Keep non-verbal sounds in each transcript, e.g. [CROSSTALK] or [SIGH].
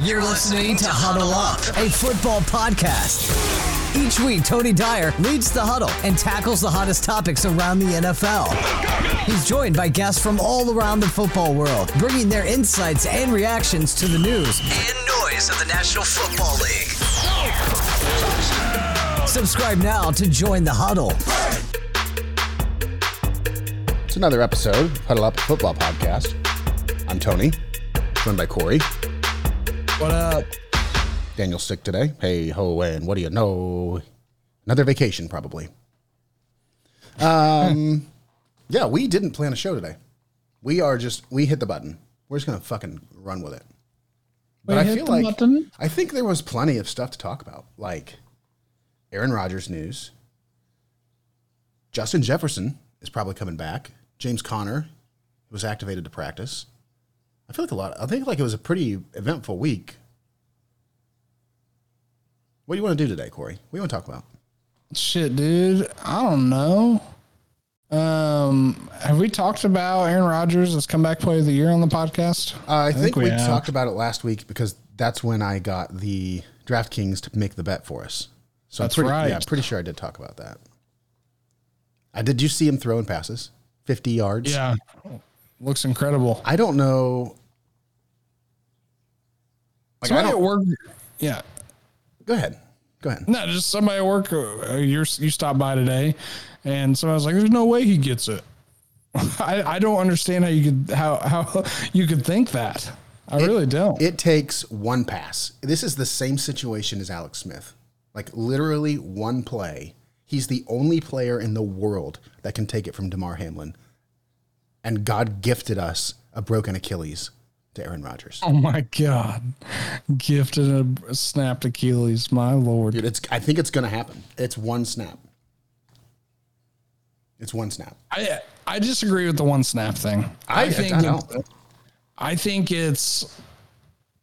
You're listening to Huddle Up, a football podcast. Each week, Tony Dyer leads the huddle and tackles the hottest topics around the NFL. He's joined by guests from all around the football world, bringing their insights and reactions to the news and noise of the National Football League. Subscribe now to join the huddle. It's another episode of Huddle Up Football Podcast. I'm Tony, joined by Corey. What up? Daniel's sick today. Hey ho, and what do you know? Another vacation, probably. Um, [LAUGHS] yeah, we didn't plan a show today. We are just we hit the button. We're just gonna fucking run with it. But We I hit feel the like button? I think there was plenty of stuff to talk about, like Aaron Rodgers news. Justin Jefferson is probably coming back. James Conner was activated to practice. I feel like a lot. I think like it was a pretty eventful week. What do you want to do today, Corey? What do you want to talk about? Shit, dude. I don't know. Um, have we talked about Aaron Rodgers as comeback player of the year on the podcast? Uh, I, think, think we we talked about it last week because that's when I got the DraftKings to make the bet for us. So That's I'm pretty, right. Yeah, I'm pretty sure I did talk about that. I did. You see him throwing passes, fifty yards. Yeah. Looks incredible. I don't know. Like, somebody at don't, work. Yeah. go ahead. Go ahead. No, just somebody at work. Uh, you're, you stopped by today, and somebody was like, "There's no way he gets it." [LAUGHS] I, I don't understand how you could how how [LAUGHS] you could think that. I really don't. It takes one pass. This is the same situation as Alex Smith. Like literally one play. He's the only player in the world that can take it from Damar Hamlin. And God gifted us a broken Achilles to Aaron Rodgers. oh my god! Gifted a snapped Achilles. My lord. Dude, it's I think it's gonna happen. It's one snap. It's one snap. I I disagree with the one snap thing. I- I know. it- I think it's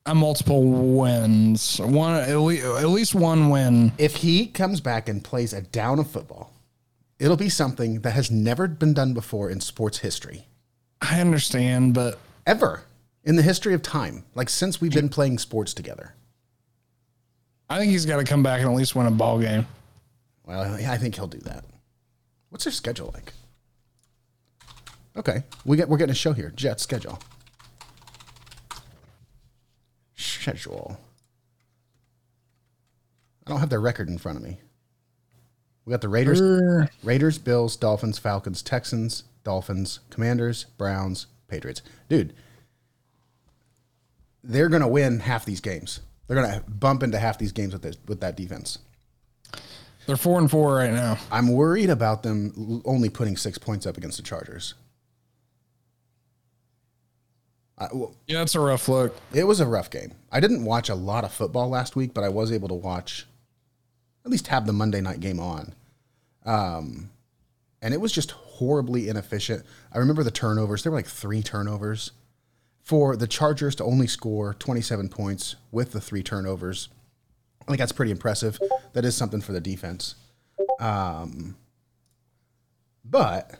a multiple wins. One at least, at least one win. If he comes back and plays a down of football, it'll be something that has never been done before in sports history. I understand, but Ever. In the history of time. Like since we've been playing sports together. I think he's got to come back and at least win a ball game. Well, I think he'll do that. What's their schedule like? Okay, we get we're getting a show here. Jets schedule. Schedule. I don't have their record in front of me. We got the Raiders, Er, Raiders, Bills, Dolphins, Falcons, Texans, Dolphins, Commanders, Browns, Patriots. Dude, they're gonna win half these games. They're gonna bump into half these games with this, with that defense. They're four and four right now. I'm worried about them only putting six points up against the Chargers. I, well, Yeah, that's a rough look. it was a rough game. I didn't watch a lot of football last week, but I was able to watch, at least have the Monday night game on. Um, and it was just horribly inefficient. I remember the turnovers. There were like three turnovers. For the Chargers to only score 27 points with the three turnovers, I think that's pretty impressive. That is something for the defense. Um, but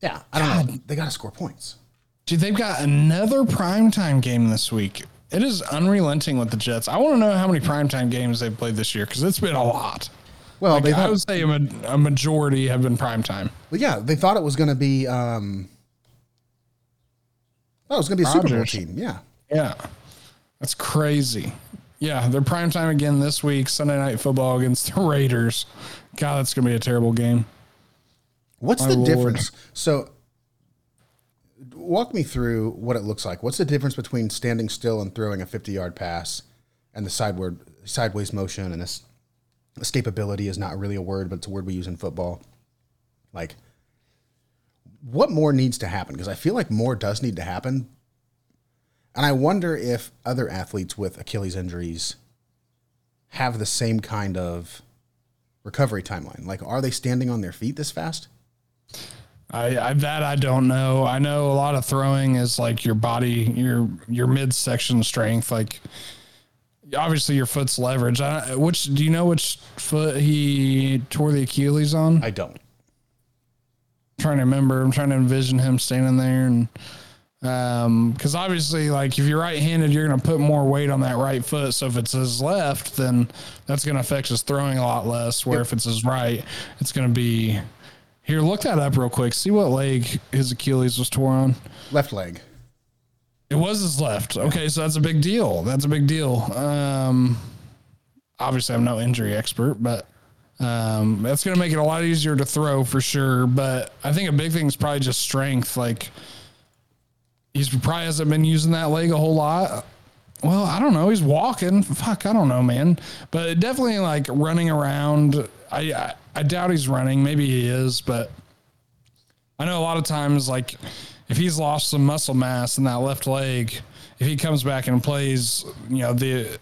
yeah, I don't know. They got to score points. Dude, they've got another primetime game this week. It is unrelenting with the Jets. I want to know how many primetime games they've played this year because it's been a lot. Well, Like, they I would say a, a majority have been primetime. well, yeah, they thought it was going to be. Um, oh, it was going to be a Super Bowl team. Yeah, Yeah. That's crazy. Yeah, they're primetime again this week, Sunday night football against the Raiders. God, that's gonna be a terrible game. What's My the lord. difference? So, walk me through what it looks like. What's the difference between standing still and throwing a 50 yard pass and the sideward, sideways motion? And this escapability is not really a word, but it's a word we use in football. Like, what more needs to happen? Because I feel like more does need to happen. And I wonder if other athletes with Achilles injuries have the same kind of recovery timeline. Like, are they standing on their feet this fast? I, I that I don't know. I know a lot of throwing is like your body, your your midsection strength. Like obviously your foot's leverage. I, which do you know which foot he tore the Achilles on? I don't. trying to remember. I'm trying to envision him standing there and Um, because obviously, like if you're right-handed, you're going to put more weight on that right foot. So if it's his left, then that's going to affect his throwing a lot less. Where if it's his right, it's going to be. Here, look that up real quick. See what leg his Achilles was torn on. Left leg. It was his left. Okay, so that's a big deal. That's a big deal. Um, obviously, I'm no injury expert, but um, that's going to make it a lot easier to throw for sure. But I think a big thing is probably just strength. Like he's probably hasn't been using that leg a whole lot. Well, I don't know. He's walking. Fuck, I don't know, man. But definitely like running around. I, I I doubt he's running. Maybe he is, but I know a lot of times like if he's lost some muscle mass in that left leg, if he comes back and plays, you know, the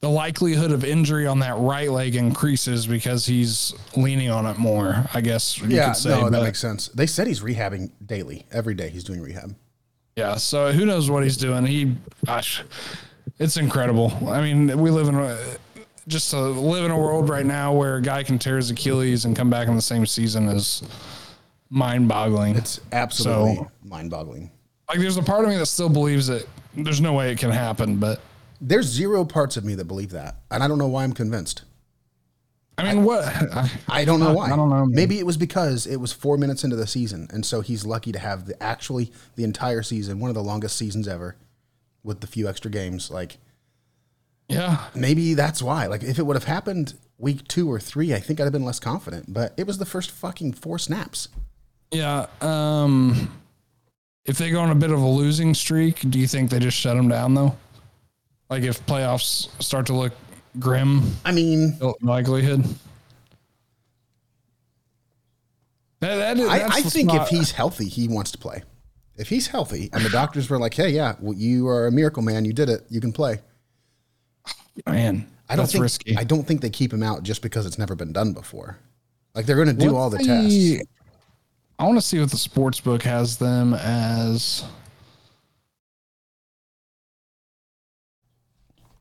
the likelihood of injury on that right leg increases because he's leaning on it more, I guess you Yeah, could say. no, that but- makes sense. They said he's rehabbing daily. Every day he's doing rehab. Yeah, so who knows what he's doing? He, gosh, it's incredible. I mean, we live in a, just to live in a world right now where a guy can tear his Achilles and come back in the same season is mind-boggling. It's absolutely So- mind-boggling. like, there's a part of me that still believes that there's no way it can happen, but There's zero parts of me that believe that, and I don't know why I'm convinced. I mean, what? I, I don't know why. I don't know, man. Maybe it was because it was four minutes into the season, and so he's lucky to have the actually the entire season, one of the longest seasons ever, with the few extra games. Like yeah, maybe that's why. Like if it would have happened week two or three, I think I'd have been less confident. But it was the first fucking four snaps. yeah. Um, if they go on a bit of a losing streak, do you think they just shut him down though? Like if playoffs start to look grim, I mean, likelihood. That, that is, I, I think spot- if he's healthy, he wants to play. If he's healthy, and the doctors were like, "Hey, yeah, well, you are a miracle man. You did it. You can play." Man, I don't think risky. I don't think they keep him out just because it's never been done before. Like they're going to do What's all the tests. I want to see what the sports book has them as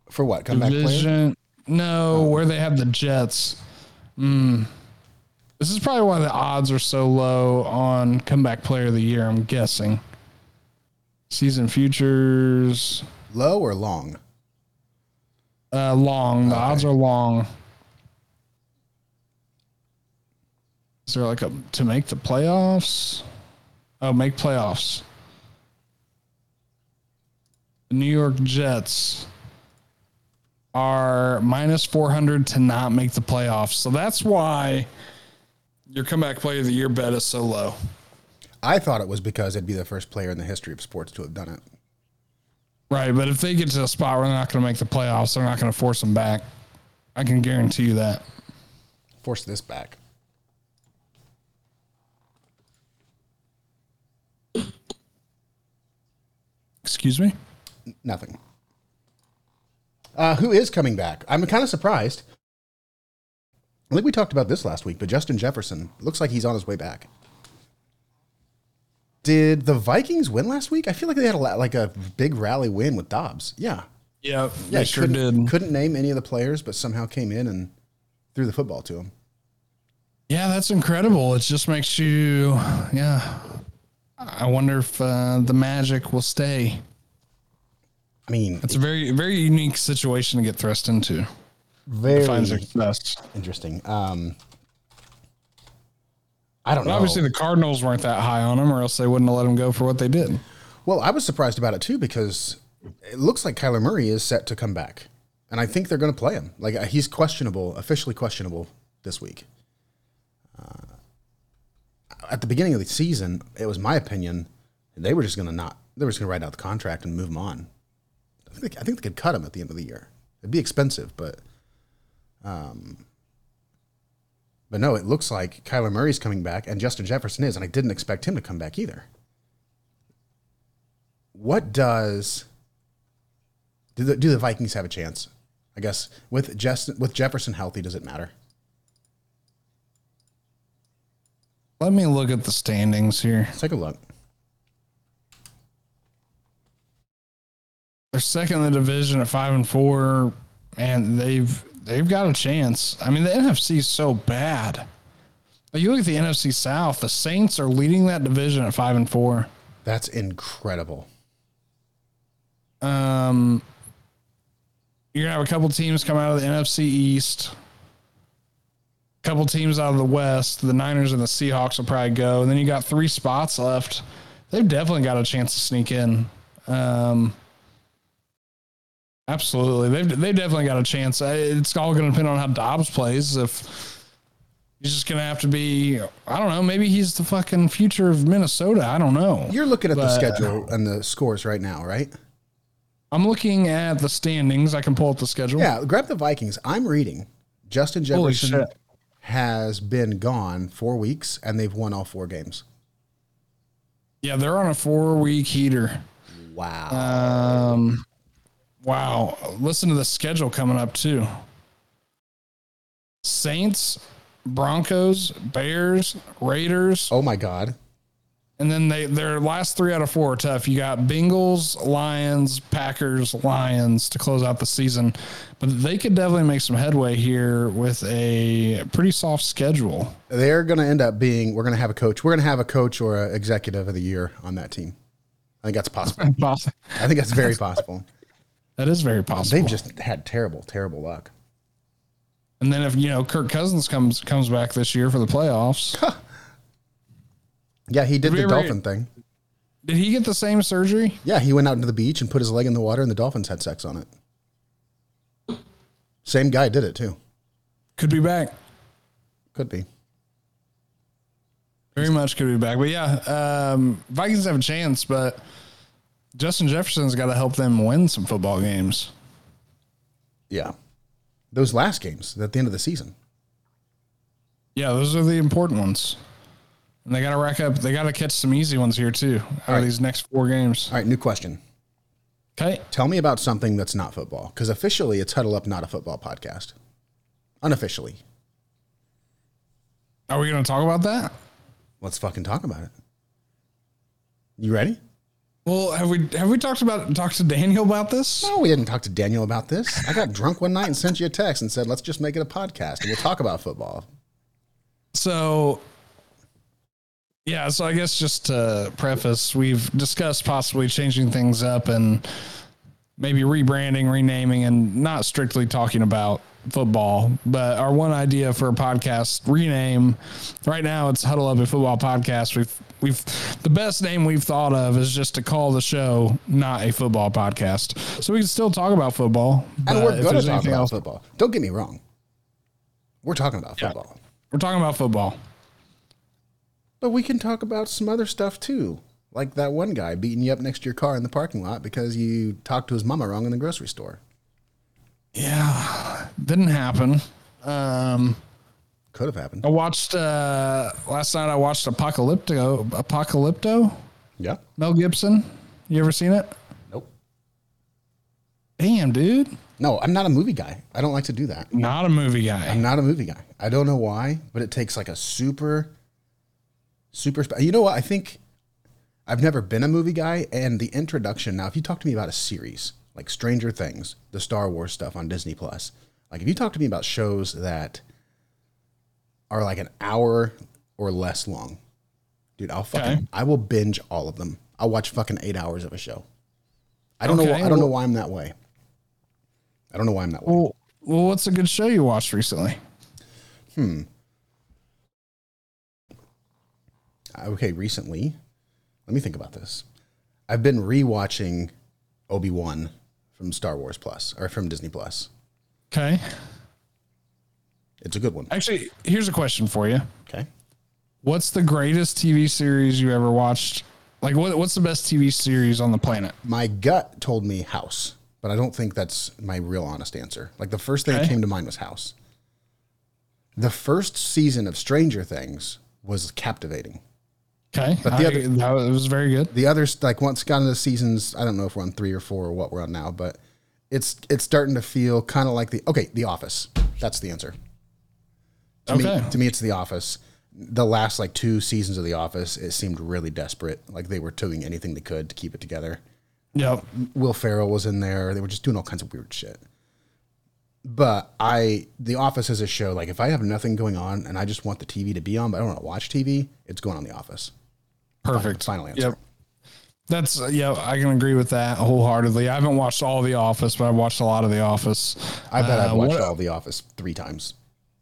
For what? Comeback player? division. No, where they have the Jets. Mm. This is probably why the odds are so low on comeback player of the year. I'm guessing. Season futures, Low or long? Uh, long. The odds are long. Is there like a to make the playoffs? Oh, make playoffs. The New York Jets are minus 400 to not make the playoffs. So that's why your comeback player of the year bet is so low. I thought it was because it'd be the first player in the history of sports to have done it. Right. But if they get to a spot where they're not going to make the playoffs, they're not going to force them back. I can guarantee you that. Force this back. Excuse me? Nothing. Uh, who is coming back? I'm kind of surprised. I think we talked about this last week, but Justin Jefferson looks like he's on his way back. Did the Vikings win last week? I feel like they had a like a big rally win with Dobbs. Yeah, Yeah, yeah. they sure couldn't, did. Couldn't name any of the players, but somehow came in and threw the football to him. Yeah, that's incredible. It just makes you, yeah. I wonder if uh, the magic will stay. I mean, It's a very, very unique situation to get thrust into. very Find success. interesting. Um, I don't But know. obviously, the Cardinals weren't that high on him, or else they wouldn't have let him go for what they did. Well, I was surprised about it too because it looks like Kyler Murray is set to come back, and I think they're going to play him. Like uh, he's questionable, officially questionable this week. Uh, at the beginning of the season, it was my opinion they were just going to not. They were just going to write out the contract and move him on. I think, they, I think they could cut him at the end of the year. It'd be expensive, but um, but no, it looks like Kyler Murray's coming back and Justin Jefferson is, and I didn't expect him to come back either what does do the, do the Vikings have a chance? I guess with Justin, with Jefferson healthy, does it matter? Let me look at the standings here. Let's take a look. They're second in the division at five and four, and they've they've got a chance. I mean, the NFC is so bad. But you look at the NFC South, the Saints are leading that division at five and four. That's incredible. Um, you're gonna have a couple teams come out of the NFC East. A couple teams out of the West. The Niners and the Seahawks will probably go, and then you got three spots left. They've definitely got a chance to sneak in. Um, absolutely, they've they definitely got a chance. Uh, It's all going to depend on how Dobbs plays. If he's just going to have to be, I don't know, maybe he's the fucking future of Minnesota. I don't know. You're looking at the schedule and the scores right now, right? I'm looking at the standings. I can pull up the schedule. Yeah, grab the Vikings. I'm reading. Justin Holy Jefferson has been gone four weeks and they've won all four games. Yeah, they're on a four week heater. Wow. Um, wow. Listen to the schedule coming up too. Saints, Broncos, Bears, Raiders, oh my God. and then they their last three out of four are tough. You got Bengals, Lions, Packers, Lions to close out the season, but they could definitely make some headway here with a pretty soft schedule. They're going to end up being, we're going to have a coach. We're going to have a coach or an executive of the year on that team. I think that's possible. [LAUGHS] I think that's very possible. That is very possible. They've just had terrible, terrible luck. And then if you know Kirk Cousins comes comes back this year for the playoffs, Yeah, he did the dolphin thing. did he get the same surgery? Yeah, he went out into the beach and put his leg in the water and the dolphins had sex on it. Same guy did it too. Could be back. Could be. Very much could be back. But yeah, um, Vikings have a chance, but Justin Jefferson's got to help them win some football games. Yeah. Those last games at the end of the season. Yeah, those are the important ones. And they got to rack up. They got to catch some easy ones here too. Out right. of these next four games. All right, new question. Okay. Tell me about something that's not football. Because officially, it's Huddle Up, not a football podcast. Unofficially. Are we going to talk about that? Let's fucking talk about it. You ready? Well, have we have we talked about talked to Daniel about this? No, we didn't talk to Daniel about this. I got drunk one night and sent you a text and said, let's just make it a podcast and we'll talk about football. So, yeah, so I guess just to preface, we've discussed possibly changing things up and maybe rebranding, renaming, and not strictly talking about football. But our one idea for a podcast rename right now it's Huddle Up a Football Podcast. We've we've the best name we've thought of is just to call the show not a football podcast. So we can still talk about football. And but we're going to talk anything about else- football. Don't get me wrong. We're talking about Yeah. football. We're talking about football. But we can talk about some other stuff too. Like that one guy beating you up next to your car in the parking lot because you talked to his mama wrong in the grocery store. Yeah, didn't happen. Um, Could have happened. I watched uh, last night. I watched Apocalypto. Apocalypto. Yeah. Mel Gibson. You ever seen it? Nope. Damn, dude. No, I'm not a movie guy. I don't like to do that. Not a movie guy. I'm not a movie guy. I don't know why, but it takes like a super, super. Spe- you know what? I think I've never been a movie guy, and the introduction. Now, if you talk to me about a series like Stranger Things, the Star Wars stuff on Disney Plus, like if you talk to me about shows that are like an hour or less long, dude, I'll fucking Okay. I will binge all of them. I'll watch fucking eight hours of a show. I don't know. Okay, why- I don't know why I'm that way. I don't know why I'm that way. Well, well, what's a good show you watched recently? Hmm. Okay, recently, let me think about this. I've been rewatching Obi Wan from Star Wars Plus or from Disney Plus. Okay. It's a good one. Actually, here's a question for you. Okay. What's the greatest TV series you ever watched? Like, what, what's the best TV series on the planet? My gut told me House, but I don't think that's my real honest answer. Like the first thing that came to mind was House. The first season of Stranger Things was captivating. Okay. But I- the other- that was very good. The others, like once got into the seasons, I don't know if we're on three or four or what we're on now, but it's it's starting to feel kind of like the okay, The Office. That's the answer. To Okay. me, to me, it's The Office. The last like two seasons of The Office, it seemed really desperate. Like they were doing anything they could to keep it together. Yep. Will Ferrell was in there. They were just doing all kinds of weird shit. But I, The Office is a show. Like if I have nothing going on and I just want the TV to be on, but I don't want to watch TV, it's going on The Office. Perfect. Final answer. Yep. That's yeah, I can agree with that wholeheartedly. I haven't watched all The Office, but I've watched a lot of The Office. I bet I've Uh, watched what- all The Office three times.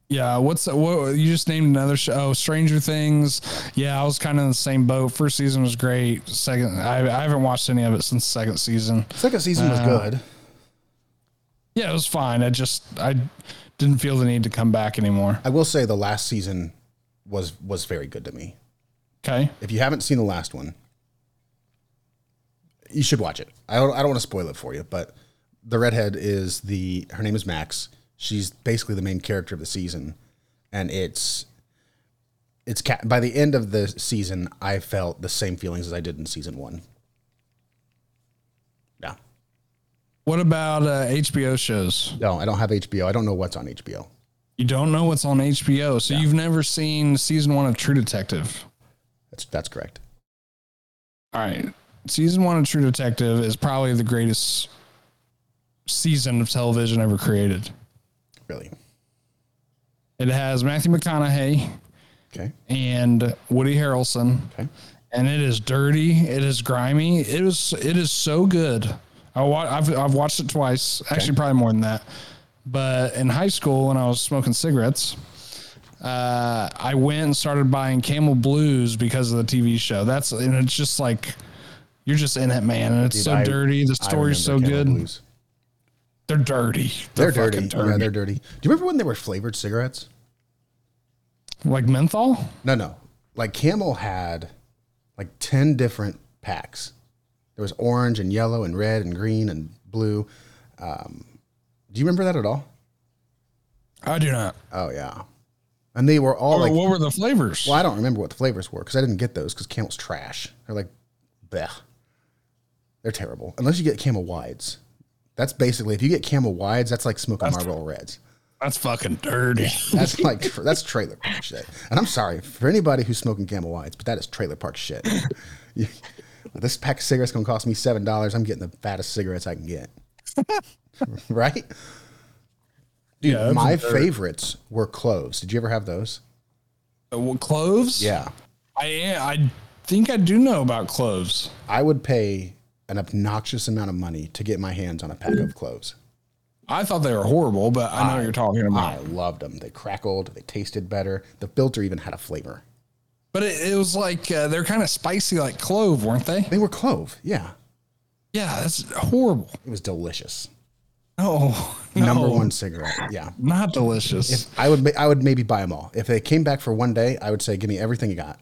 Yeah, what's what you just named another show? Oh, Stranger Things. Yeah, I was kind of in the same boat. First season was great. Second, I, I haven't watched any of it since second season. Second season was uh, good. Yeah, it was fine. I just I didn't feel the need to come back anymore. I will say the last season was was very good to me. Okay, If you haven't seen the last one, you should watch it. I don't, I don't want to spoil it for you, but the redhead is the her name is Max. She's basically the main character of the season, and it's it's ca- by the end of the season, I felt the same feelings as I did in season one. Yeah, what about uh, HBO shows? no, I don't have HBO. I don't know what's on HBO. You don't know what's on HBO, so you've never seen season one of True Detective. That's that's correct. All right. Season one of True Detective is probably the greatest season of television ever created. Really. It has Matthew McConaughey Okay. and Woody Harrelson, Okay. and it is dirty. It is grimy. It is it is so good. I wa- I've I've watched it twice. Actually, probably more than that. But in high school, when I was smoking cigarettes, uh, I went and started buying Camel Blues because of the TV show. That's and it's just like you're just in it, man. And it's Dude, so I- dirty. The story's so Camel good. Blues. They're dirty. They're, fucking dirty. Yeah, they're dirty. Do you remember when they were flavored cigarettes? like menthol. No, no. Like Camel had like 10 different packs. There was orange and yellow and red and green and blue. Um, do you remember that at all? I do not. Oh, yeah. And they were all Or like, what were the flavors? well, I don't remember what the flavors were because I didn't get those because Camel's trash. They're like, bleh. They're terrible. Unless you get Camel Wides. That's basically, if you get Camel Wides, that's like smoking Marlboro Reds. That's fucking dirty. That's [LAUGHS] like that's trailer park shit. And I'm sorry for anybody who's smoking Camel Wides, but that is trailer park shit. You- [LAUGHS] this pack of cigarettes gonna cost me seven dollars. I'm getting the fattest cigarettes I can get. [LAUGHS] right? Dude, Yeah, my favorites were cloves. Did you ever have those? Uh, well, cloves? Yeah. I I think I do know about cloves. I would pay an obnoxious amount of money to get my hands on a pack of cloves. I thought they were horrible, but I know what you're talking about. I loved them. They crackled. They tasted better. The filter even had a flavor. But it, it was like uh, they're kind of spicy, like clove, weren't they? They were clove. Yeah. Yeah, that's horrible. It was delicious. No, Number one cigarette. Yeah. not delicious. I would I would maybe buy them all. If they came back for one day, I would say, give me everything you got.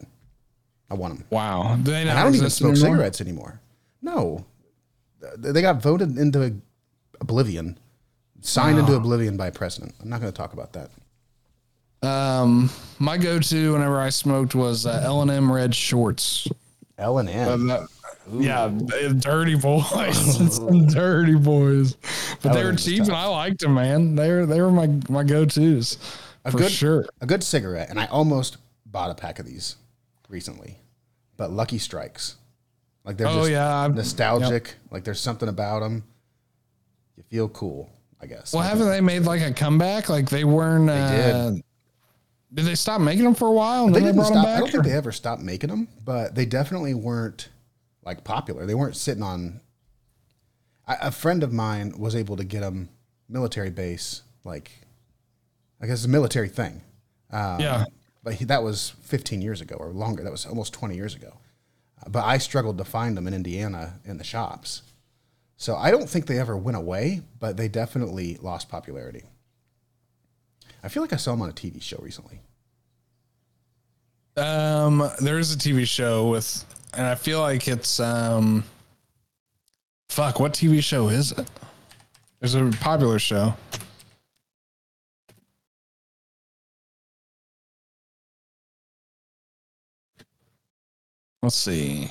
I want them. wow, do they And not I don't even smoke anymore? cigarettes anymore. No. They got voted into oblivion, signed into oblivion by a president. I'm not going to talk about that. Um, my go-to whenever I smoked was uh, L and M red shorts. L and M. Yeah, dirty boys, [LAUGHS] dirty boys. But they were cheap, and I liked them, man. They were they were my my go-tos for good, sure. A good cigarette, and I almost bought a pack of these recently, but Lucky Strikes, like they're Oh, just yeah, nostalgic. Like there's something about them. You feel cool, I guess. Well, haven't they made like a comeback? Like they weren't. Uh, did. did they stop making them for a while? And they then didn't brought stop. them I don't think they ever stopped making them, but they definitely weren't like popular. They weren't sitting on. I, a friend of mine was able to get them military base, like I guess it's a military thing. Um, yeah. but he, that was 15 years ago or longer. That was almost 20 years ago. But I struggled to find them in Indiana in the shops. So I don't think they ever went away, but they definitely lost popularity. I feel like I saw them on a TV show recently. Um, there is a TV show with, and I feel like it's um, fuck. What TV show is it? There's a popular show. Let's see.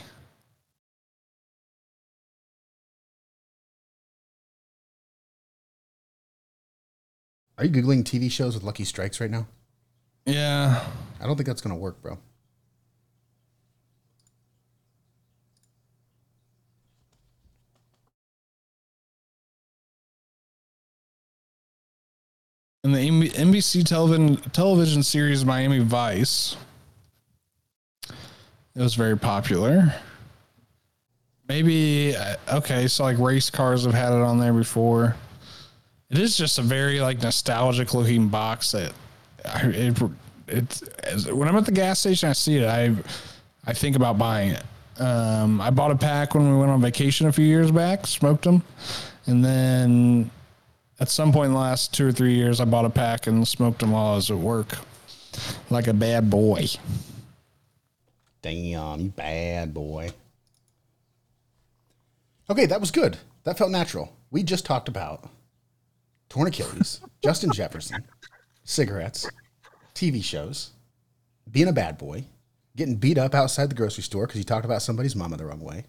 Are you Googling TV shows with Lucky Strikes right now? Yeah. I don't think that's going to work, bro. In the NBC television television series Miami Vice, it was very popular. Maybe uh, okay, so like race cars have had it on there before. It is just a very like nostalgic looking box that I, it it's when I'm at the gas station, I see it. I I think about buying it. Um, I bought a pack when we went on vacation a few years back, smoked them, and then at some point in the last two or three years, I bought a pack and smoked them while I was at work, like a bad boy. Damn, you bad boy. Okay, that was good. That felt natural. We just talked about torn Achilles, [LAUGHS] Justin Jefferson, cigarettes, TV shows, being a bad boy, getting beat up outside the grocery store because you talked about somebody's mama the wrong way.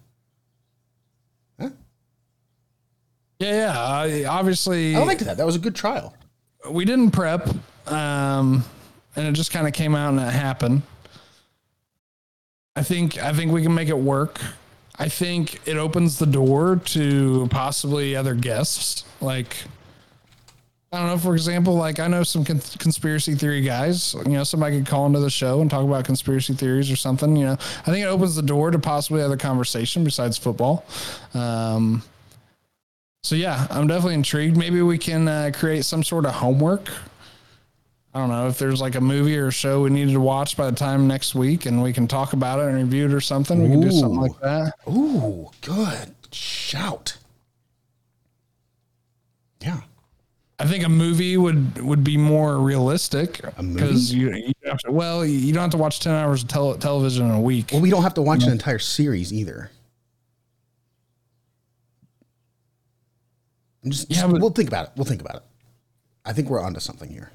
Huh? Yeah, yeah. I, obviously, I liked that. That was a good trial. we didn't prep, um, and it just kind of came out and it happened. I think I think we can make it work. I think it opens the door to possibly other guests. Like, I don't know, for example, like I know some con- conspiracy theory guys. You know, somebody could call into the show and talk about conspiracy theories or something. You know, I think it opens the door to possibly other conversation besides football. Um, so yeah, I'm definitely intrigued. Maybe we can uh, create some sort of homework. I don't know if there's like a movie or a show we needed to watch by the time next week, and we can talk about it and review it or something. We can do something like that. Ooh, good shout. Yeah. I think a movie would would be more realistic movie? because you, you have to, well you don't have to watch ten hours of tele- television in a week. Well, we don't have to watch an entire series either. Just, Yeah, just- but- we'll think about it. We'll think about it. I think we're onto something here.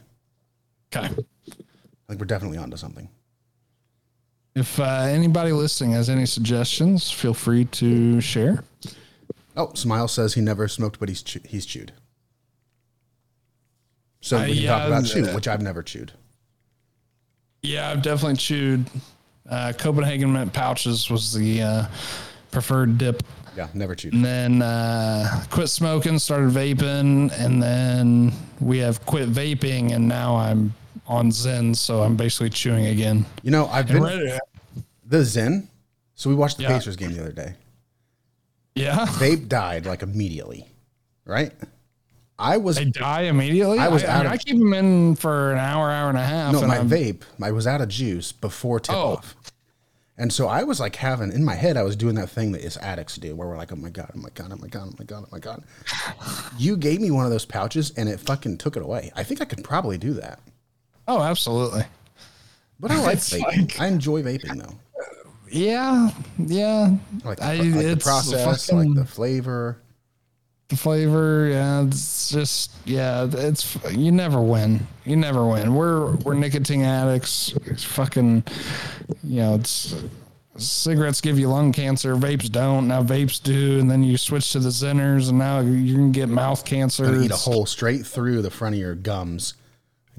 Okay. I think we're definitely onto something. If uh, anybody listening has any suggestions, feel free to share. Oh, Smile says he never smoked, but he's chew- he's chewed. So we can yeah, talk about chew, which I've never chewed. Yeah, I've definitely chewed. Uh, Copenhagen mint pouches was the uh, preferred dip. Yeah, never chewed. And then uh, quit smoking, started vaping, and then we have quit vaping, and now I'm on Zyn, so I'm basically chewing again. You know, I've And been the Zyn. So we watched the Yeah. Pacers game the other day. yeah, [LAUGHS] Vape died like immediately, right? I was they die immediately. I was I, out mean, of- I keep them in for an hour, hour and a half. no and my I'm- vape. I was out of juice before tip Oh. off, and so I was like having in my head. I was doing that thing that is addicts do, where we're like, oh my god, oh my god, oh my god, oh my god, oh my god. You gave me one of those pouches, and it fucking took it away. I think I could probably do that, Oh, absolutely. but I like vaping. like- I enjoy vaping though. Yeah, yeah. I like the, I- like the process. Fucking- like the flavor. the flavor yeah it's just yeah it's you never win you never win we're we're nicotine addicts it's fucking you know it's cigarettes give you lung cancer vapes don't now vapes do and then you switch to the zenners and now you can get mouth cancer eat a hole straight through the front of your gums.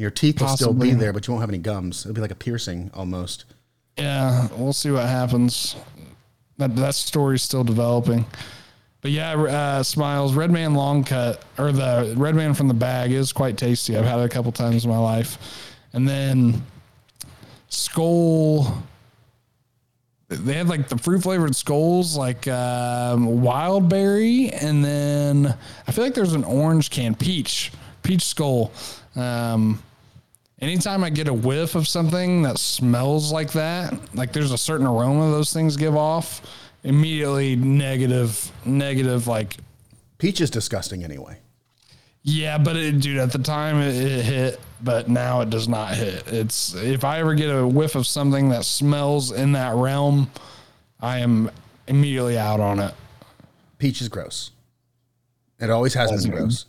Your teeth will still be there, but you won't have any gums. It'll be like a piercing almost. yeah we'll see what happens. That that story's still developing. But yeah uh smiles red man long cut or the red man from the bag is quite tasty. I've had it a couple times in my life. And then Skoal they had like the fruit flavored Skoals like um, wild berry and then i feel like there's an orange can peach peach Skoal um, anytime i get a whiff of something that smells like that like there's a certain aroma those things give off immediately negative negative like Peach is disgusting anyway. yeah, but it, dude, at the time it, it hit, but now it does not hit. It's if I ever get a whiff of something that smells in that realm, I am immediately out on it. Peach is gross. It always has been gross.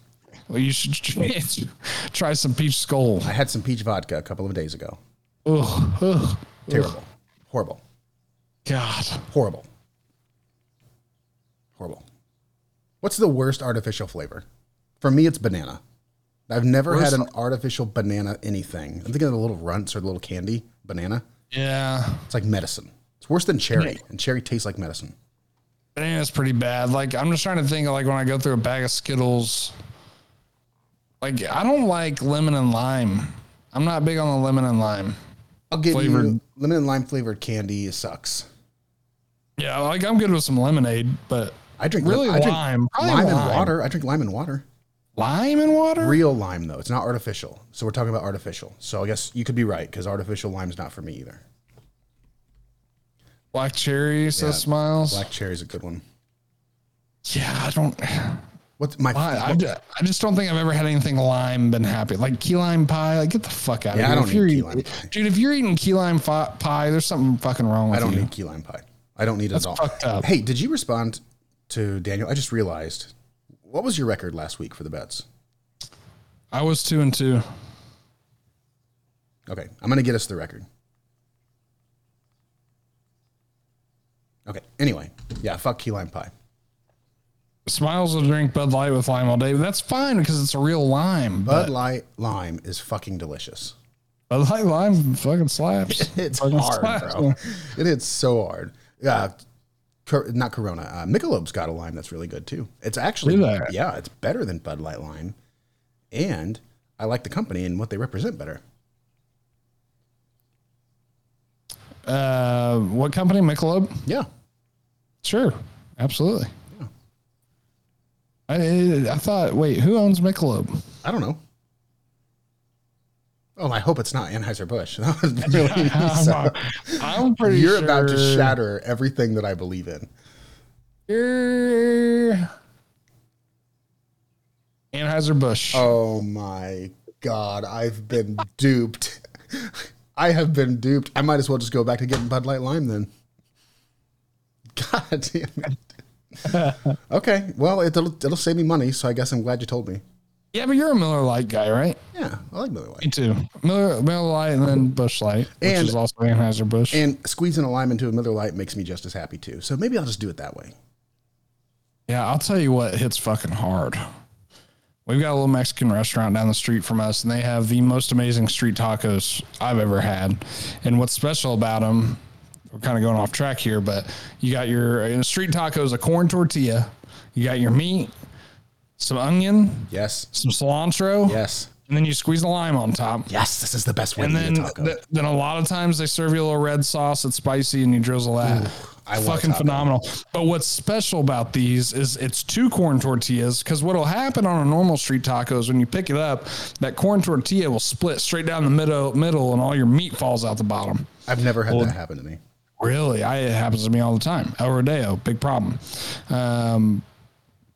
Well, you should [LAUGHS] try, some peach Skoal. I had some peach vodka a couple of days ago. Ugh, ugh, Terrible. Horrible. God. Horrible. Horrible. What's the worst artificial flavor? For me, it's banana. I've never Worst- had an artificial banana anything. I'm thinking of the little runts or the little candy banana. Yeah, It's like medicine. It's worse than cherry, and cherry tastes like medicine. banana's pretty bad. Like I'm just trying to think of like when I go through a bag of Skittles. Like I don't like lemon and lime. I'm not big on the lemon and lime. I'll give Flavored. you lemon and lime flavored candy sucks. Yeah, like I'm good with some lemonade, but I drink really I drink lime, lime, lime and water. I drink lime and water. Lime and water. Real lime though, it's not artificial. So we're talking about artificial. So I guess you could be right because artificial lime's not for me either. Black cherry says Yeah, smiles. Black cherry's a good one. Yeah, I don't. What's my? I, I, ju- I just don't think I've ever had anything lime been happy. Like key lime pie, like get the fuck out Yeah, of I here. don't If need you're key eating-. Dude, if you're eating key lime fi- pie, there's something fucking wrong with you. I don't you. need key lime pie. I don't need it That's at all. fucked up. Hey, did you respond to Daniel? I just realized. What was your record last week for the bets? I was two and two. Okay, I'm gonna get us the record. Okay. Anyway, yeah, fuck key lime pie. Smiles will drink Bud Light with lime all day. But that's fine because it's a real lime. Bud Light lime is fucking delicious. Bud Light lime fucking slaps. [LAUGHS] It's Fucking hard, slaps. bro. It is so hard. Yeah, Cor- not Corona. Uh, Michelob's got a lime that's really good too. It's actually yeah, it's better than Bud Light lime, and I like the company and what they represent better. Uh, what company? Michelob. Yeah, Sure, absolutely. I I thought. Wait, who owns Michelob? I don't know. Oh, I hope it's not Anheuser Busch. [LAUGHS] That was [LAUGHS] really [LAUGHS] so- I'm pretty You're sure about to shatter everything that I believe in. Er, you're Anheuser Busch. Oh my god, I've been duped. I have been duped. I might as well just go back to getting Bud Light Lime then. God damn it. [LAUGHS] okay, well, it'll, it'll save me money, so I guess I'm glad you told me. Yeah, but you're a Miller Lite guy, right? Yeah, I like Miller Me Lite. too. Miller, Miller Lite and then Busch Light, which And- is also Anheuser Busch. And squeezing a lime into a Miller Lite makes me just as happy too. So maybe I'll just do it that way. Yeah, I'll tell you what hits fucking hard. We've got a little Mexican restaurant down the street from us, and they have the most amazing street tacos I've ever had. And what's special about them, we're kind of going off track here, but you got your in street tacos, a corn tortilla, you got your meat, some onion, Yes. some cilantro, Yes. and then you squeeze the lime on top. Yes, this is the best way And to then, eat a taco. th- then a lot of times they serve you a little red sauce that's spicy and you drizzle that. I Fucking phenomenal. But what's special about these is it's two corn tortillas because what'll happen on a normal street taco is when you pick it up, that corn tortilla will split straight down the middle, middle, and all your meat falls out the bottom. I've never had that happen to me. Really, I, it happens to me all the time. El Rodeo, big problem. Um,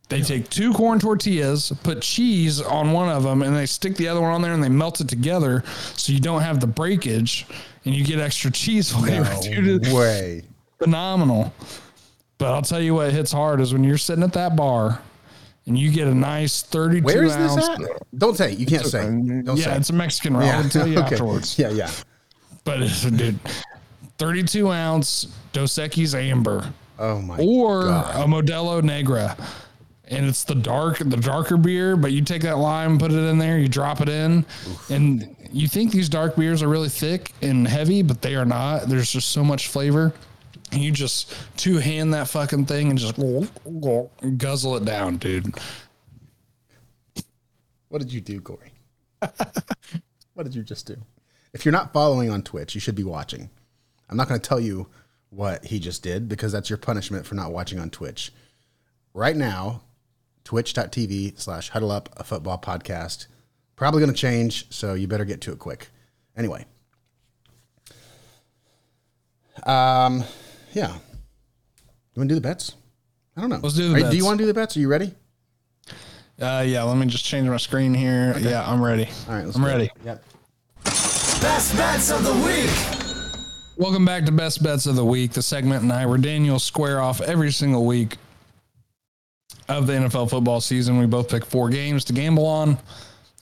they take two corn tortillas, put cheese on one of them, and they stick the other one on there, and they melt it together, so you don't have the breakage, and you get extra cheese [LAUGHS] flavor. Dude, Way. phenomenal. But I'll tell you what hits hard is when you're sitting at that bar, and you get a nice 32 Where's ounce. this at? Don't say. You can't say. Don't yeah, say. it's a Mexican roll. I'll tell you [LAUGHS] okay. afterwards. Yeah, yeah. But it's, a dude, 32 ounce Dos Equis Amber Oh my or God. a Modelo Negra. And it's the dark, the darker beer, but you take that lime, put it in there, you drop it in, and you think these dark beers are really thick and heavy, but they are not. There's just so much flavor. And you just two hand that fucking thing and just guzzle it down, dude. What did you do, Corey? [LAUGHS] what did you just do? If you're not following on Twitch, you should be watching. I'm not going to tell you what he just did because that's your punishment for not watching on Twitch. Right now, twitch.tv slash huddle up a football podcast. Probably going to change, so you better get to it quick. Anyway. Um, yeah. You want to do the bets? I don't know. Let's do the Are you- Do you want to do the bets? Are you ready? Uh, yeah, let me just change my screen here. Yeah, I'm ready. All right, let's I'm go. ready. Yep. Best bets of the week. Welcome back to Best Bets of the Week, the segment and I where Daniel square off every single week of the NFL football season. We both pick four games to gamble on.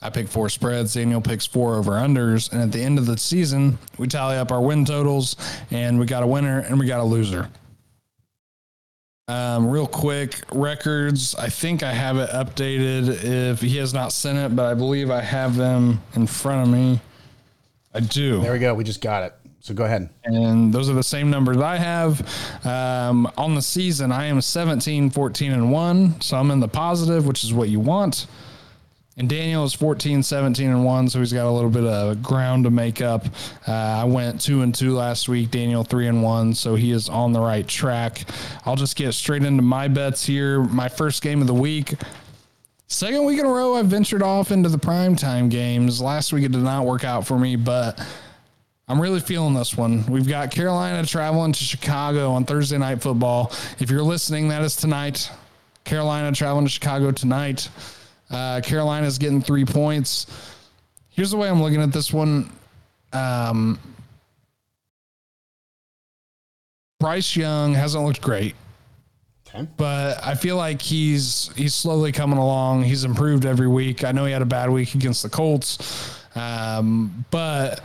I pick four spreads. Daniel picks four over unders. And at the end of the season, we tally up our win totals and we got a winner and we got a loser. Um, real quick, records. I think I have it updated if he has not sent it, but I believe I have them in front of me. I do There we go. We just got it. So go ahead. and those are the same numbers I have. Um, on the season, I am 17, 14, and 1. So I'm in the positive, which is what you want. And Daniel is 14, 17, and 1, so he's got a little bit of ground to make up. Uh, I went 2 and 2 last week, Daniel 3 and 1, so he is on the right track. I'll just get straight into my bets here. My first game of the week. Second week in a row, I've ventured off into the primetime games. Last week it did not work out for me, but I'm really feeling this one. We've got Carolina traveling to Chicago on Thursday night football. If you're listening, that is tonight. Carolina traveling to Chicago tonight. Uh, Carolina's getting three points. Here's the way I'm looking at this one. Um, Bryce Young hasn't looked great, Okay. but I feel like he's he's slowly coming along. He's improved every week. I know he had a bad week against the Colts, um, but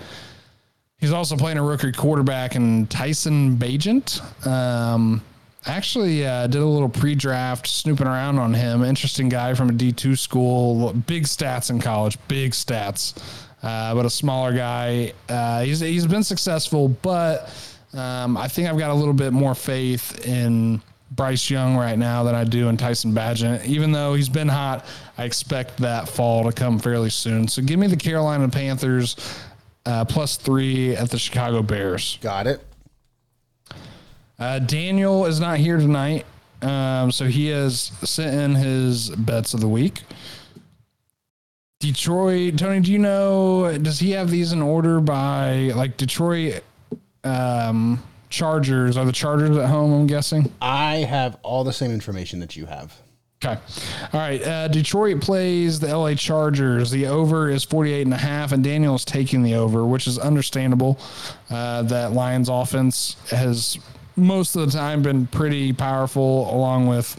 he's also playing a rookie quarterback and Tyson Bagent. Um, actually uh, did a little pre-draft snooping around on him. Interesting guy from a D2 school. Big stats in college. Big stats. Uh, but a smaller guy. Uh, he's he's been successful, but um, I think I've got a little bit more faith in Bryce Young right now than I do in Tyson Bagent. Even though he's been hot, I expect that fall to come fairly soon. So give me the Carolina Panthers uh, plus three at the Chicago Bears. Got it. Uh, Daniel is not here tonight, um, so he has sent in his bets of the week. Detroit, Tony, do you know? Does he have these in order by like Detroit um, Chargers? Are the Chargers at home? I'm guessing. I have all the same information that you have. Okay. All right. Uh, Detroit plays the LA Chargers. The over is 48 and a half, and Daniel is taking the over, which is understandable. Uh, that Lions offense has most of the time been pretty powerful, along with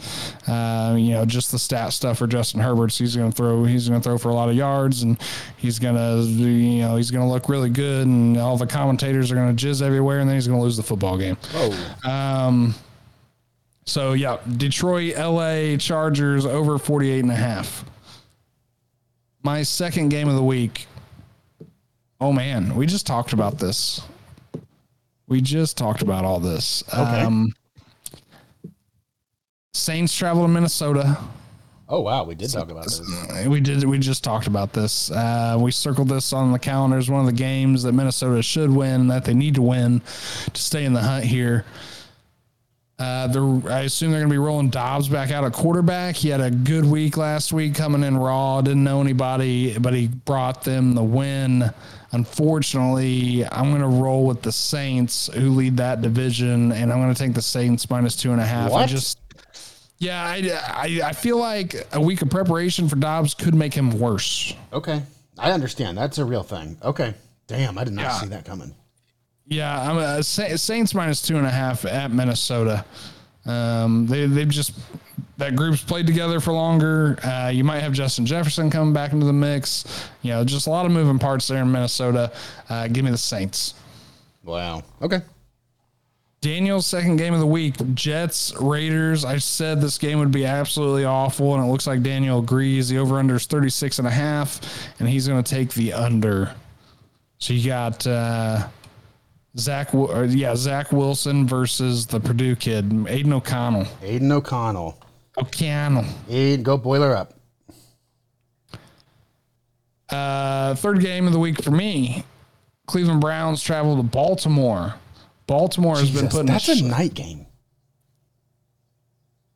uh, you know just the stat stuff for Justin Herbert. So he's going to throw. He's going to throw for a lot of yards, and he's going to you know he's going to look really good, and all the commentators are going to jizz everywhere, and then he's going to lose the football game. Oh, Um, so yeah, Detroit, LA Chargers over 48 and a half. My second game of the week. Oh man, we just talked about this. We just talked about all this. Okay. Um, Saints travel to Minnesota. oh wow, we did talk about this. We did. We just talked about this. Uh, we circled this on the calendar as one of the games that Minnesota should win, that they need to win to stay in the hunt here. Uh, they're, I assume they're going to be rolling Dobbs back out at quarterback. He had a good week last week, coming in raw. Didn't know anybody, but he brought them the win. Unfortunately, I'm going to roll with the Saints, who lead that division, and I'm going to take the Saints minus two and a half. I just yeah, I, I, I feel like a week of preparation for Dobbs could make him worse. Okay, I understand. That's a real thing. Okay, damn, I did not Yeah. see that coming. Yeah, I'm a Saints minus two and a half at Minnesota. Um, they they've just that group's played together for longer. Uh, you might have Justin Jefferson coming back into the mix. You know, just a lot of moving parts there in Minnesota. Uh, give me the Saints. Wow. Okay. Daniel's second game of the week, Jets, Raiders. I said this game would be absolutely awful, and it looks like Daniel agrees. The over under is 36 and a half, and he's going to take the under. So you got uh, Zach, or, yeah, Zach Wilson versus the Purdue kid, Aidan O'Connell. Aidan O'Connell. O'Connell. Aidan, go boiler up. Uh, third game of the week for me, Cleveland Browns travel to Baltimore. Baltimore has been Jesus, putting that's a a night game.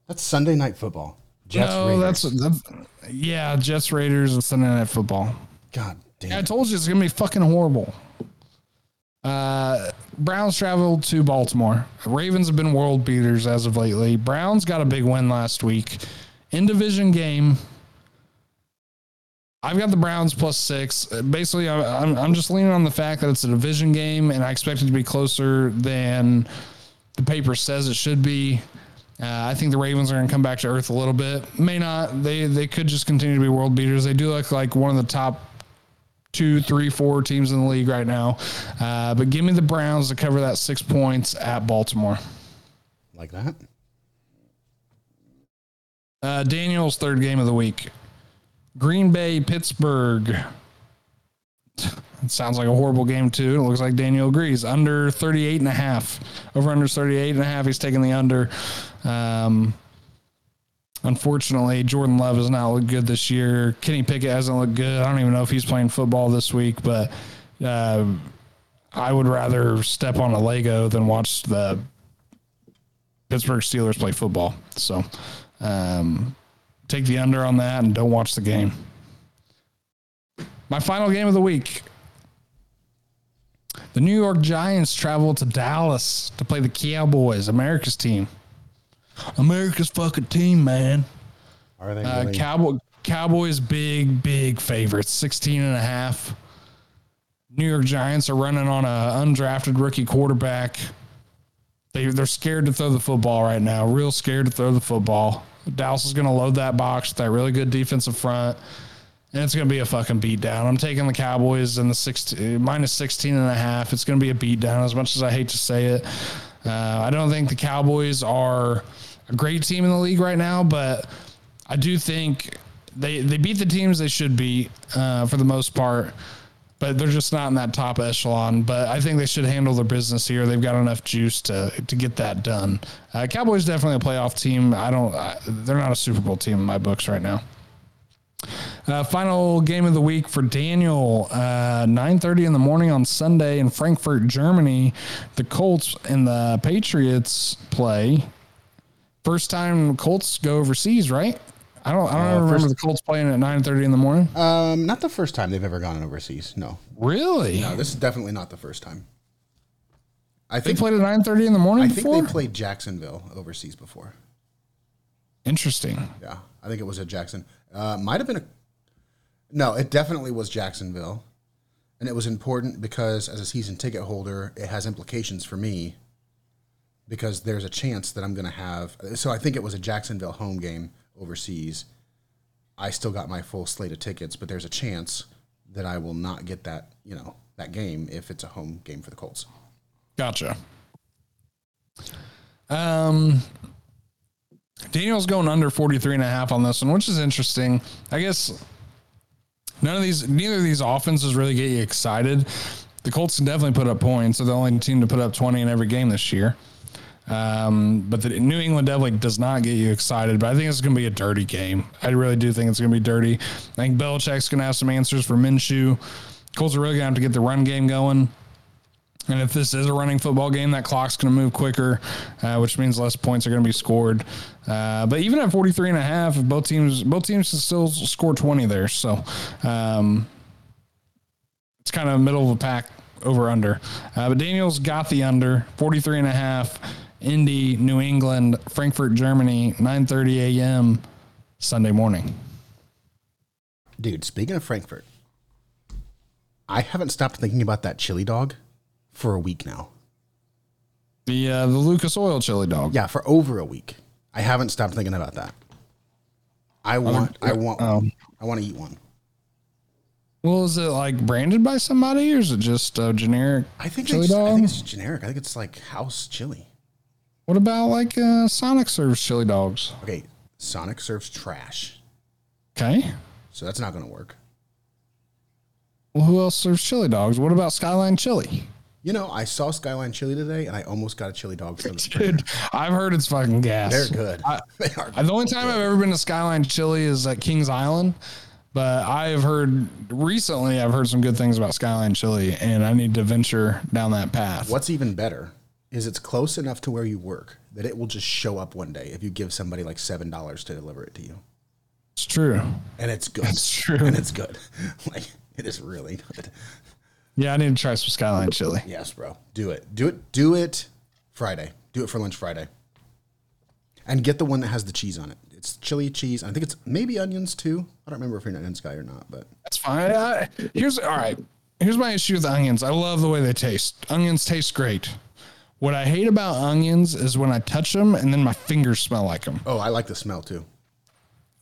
That's Sunday night football. Jets no, Raiders. that's, that's yeah, Jets Raiders and Sunday Night Football. God damn! I told you it's gonna be fucking horrible. Uh, Browns traveled to Baltimore. Ravens have been world beaters as of lately. Browns got a big win last week. In division game, I've got the Browns plus six. Uh, Basically, I- I'm, I'm just leaning on the fact that it's a division game, and I expect it to be closer than the paper says it should be. Uh, I think the Ravens are going to come back to earth a little bit. May not. They they could just continue to be world beaters. They do look like one of the top two, three, four teams in the league right now. Uh, but give me the Browns to cover that six points at Baltimore. Like that? Uh, Daniel's third game of the week. Green Bay, Pittsburgh. It sounds like a horrible game too. It looks like Daniel agrees. Under 38 and a half. Over under 38 and a half. He's taking the under. Um, Unfortunately, Jordan Love has not looked good this year. Kenny Pickett hasn't looked good. I don't even know if he's playing football this week, but uh, I would rather step on a Lego than watch the Pittsburgh Steelers play football. So um, take the under on that and don't watch the game. My final game of the week. The New York Giants travel to Dallas to play the Cowboys, America's team. America's fucking team, man. Are they Uh, really? Cowboy, Cowboys big, big favorites, 16 and a half. New York Giants are running on a undrafted rookie quarterback. They, they're scared to throw the football right now, real scared to throw the football. Dallas is going to load that box with that really good defensive front. And it's going to be a fucking beatdown. I'm taking the Cowboys in the 16, minus 16 and a half. It's going to be a beatdown as much as I hate to say it. Uh, I don't think the Cowboys are a great team in the league right now, but I do think they, they beat the teams they should beat uh, for the most part, but they're just not in that top echelon. But I think they should handle their business here. They've got enough juice to to get that done. Uh, Cowboys definitely a playoff team. I don't. I, they're not a Super Bowl team in my books right now. Uh, final game of the week for Daniel, uh, 9.30 in the morning on Sunday in Frankfurt, Germany. The Colts and the Patriots play. First time Colts go overseas, right? I don't. I don't ever remember first- the Colts playing at nine thirty in the morning. um, not the first time they've ever gone overseas. No, really? no, this is definitely not the first time. I think They played at nine thirty in the morning I think they played Jacksonville overseas before. Interesting. Yeah, I think it was at Jackson. Uh, might have been a. No, it definitely was Jacksonville, and it was important because as a season ticket holder, it has implications for me. Because there's a chance that I'm going to have. So I think it was a Jacksonville home game overseas. I still got my full slate of tickets, but there's a chance that I will not get that, you know, that game if it's a home game for the Colts. Gotcha. Um, Daniel's going under 43 and a half on this one, which is interesting. I guess none of these, neither of these offenses really get you excited. The Colts can definitely put up points. They're the only team to put up 20 in every game this year. Um, but the New England definitely does not get you excited. But I think it's going to be a dirty game. I really do think it's going to be dirty. I think Belichick's going to have some answers for Minshew. Colts are really going to have to get the run game going. And if this is a running football game, that clock's going to move quicker, uh, which means less points are going to be scored. Uh, but even at 43 and a half, both teams both teams still score 20 there. So um, it's kind of middle of the pack over under. Uh, but Daniel's got the under 43 and a half. Indy, New England, Frankfurt, Germany, 9:30 a.m. Sunday morning. Dude, speaking of Frankfurt, I haven't stopped thinking about that chili dog for a week now. The uh, the Lucas Oil chili dog. Yeah, for over a week. I haven't stopped thinking about that. I want, I want, Um, I want to eat one. Well, is it like branded by somebody, or is it just a generic I think chili it's, I think it's generic. I think it's like house chili. What about like uh, Sonic serves chili dogs? Okay, Sonic serves trash, Okay. so that's not going to work. Well, who else serves chili dogs? What about Skyline Chili? You know, I saw Skyline Chili today, and I almost got a chili dog them. [LAUGHS] Dude, I've heard it's fucking gas. They're good. [LAUGHS] they are. The only time I've ever been to Skyline Chili is at Kings Island, but I have heard recently I've heard some good things about Skyline Chili, and I need to venture down that path. What's even better is it's close enough to where you work that it will just show up one day if you give somebody like seven dollars to deliver it to you, It's true. and it's good. It's true. and it's good. [LAUGHS] like it is really good. Yeah, I need to try some Skyline Chili. Yes, bro. Do it. Do it. Do it Friday. Do it for lunch Friday. And get the one that has the cheese on it. It's chili cheese. I think it's maybe onions too. I don't remember if you're an onions guy or not, but That's fine. I, here's all right. Here's my issue with onions. I love the way they taste. Onions taste great. What I hate about onions is when I touch them and then my fingers smell like them. oh, I like the smell too.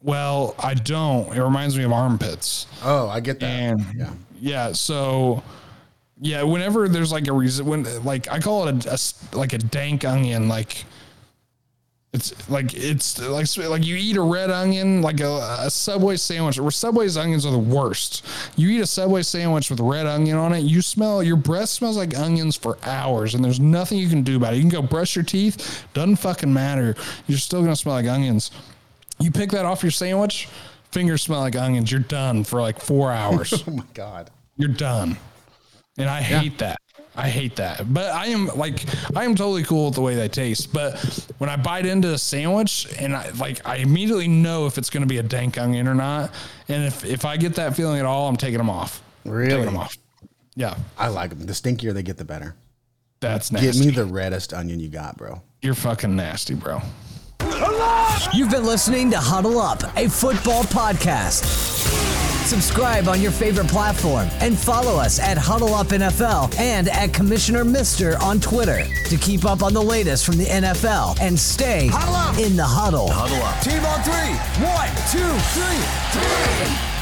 Well, I don't. It reminds me of armpits. Oh, I get that. And yeah. yeah, so yeah, whenever there's like a reason, when like I call it a like a dank onion, like it's like it's like like you eat a red onion, like a, a Subway sandwich. Where Subway's onions are the worst. You eat a Subway sandwich with red onion on it, you smell your breath smells like onions for hours, and there's nothing you can do about it. You can go brush your teeth, doesn't fucking matter. You're still gonna smell like onions. You pick that off your sandwich, fingers smell like onions. You're done for like four hours. [LAUGHS] Oh my god. You're done. And I hate that. I hate that. But I am like I am totally cool with the way they taste. But when I bite into a sandwich and I like I immediately know if it's gonna be a dank onion or not. And if if I get that feeling at all, I'm taking them off. Really? Taking them off. Yeah. I like them. The stinkier they get, the better. That's nasty. Get me the reddest onion you got, bro. You're fucking nasty, bro. You've been listening to Huddle Up, a football podcast. Subscribe on your favorite platform and follow us at Huddle Up NFL and at Commissioner Mister on Twitter to keep up on the latest from the NFL and stay in the huddle. Huddle up. Team on three. One, two, three, three.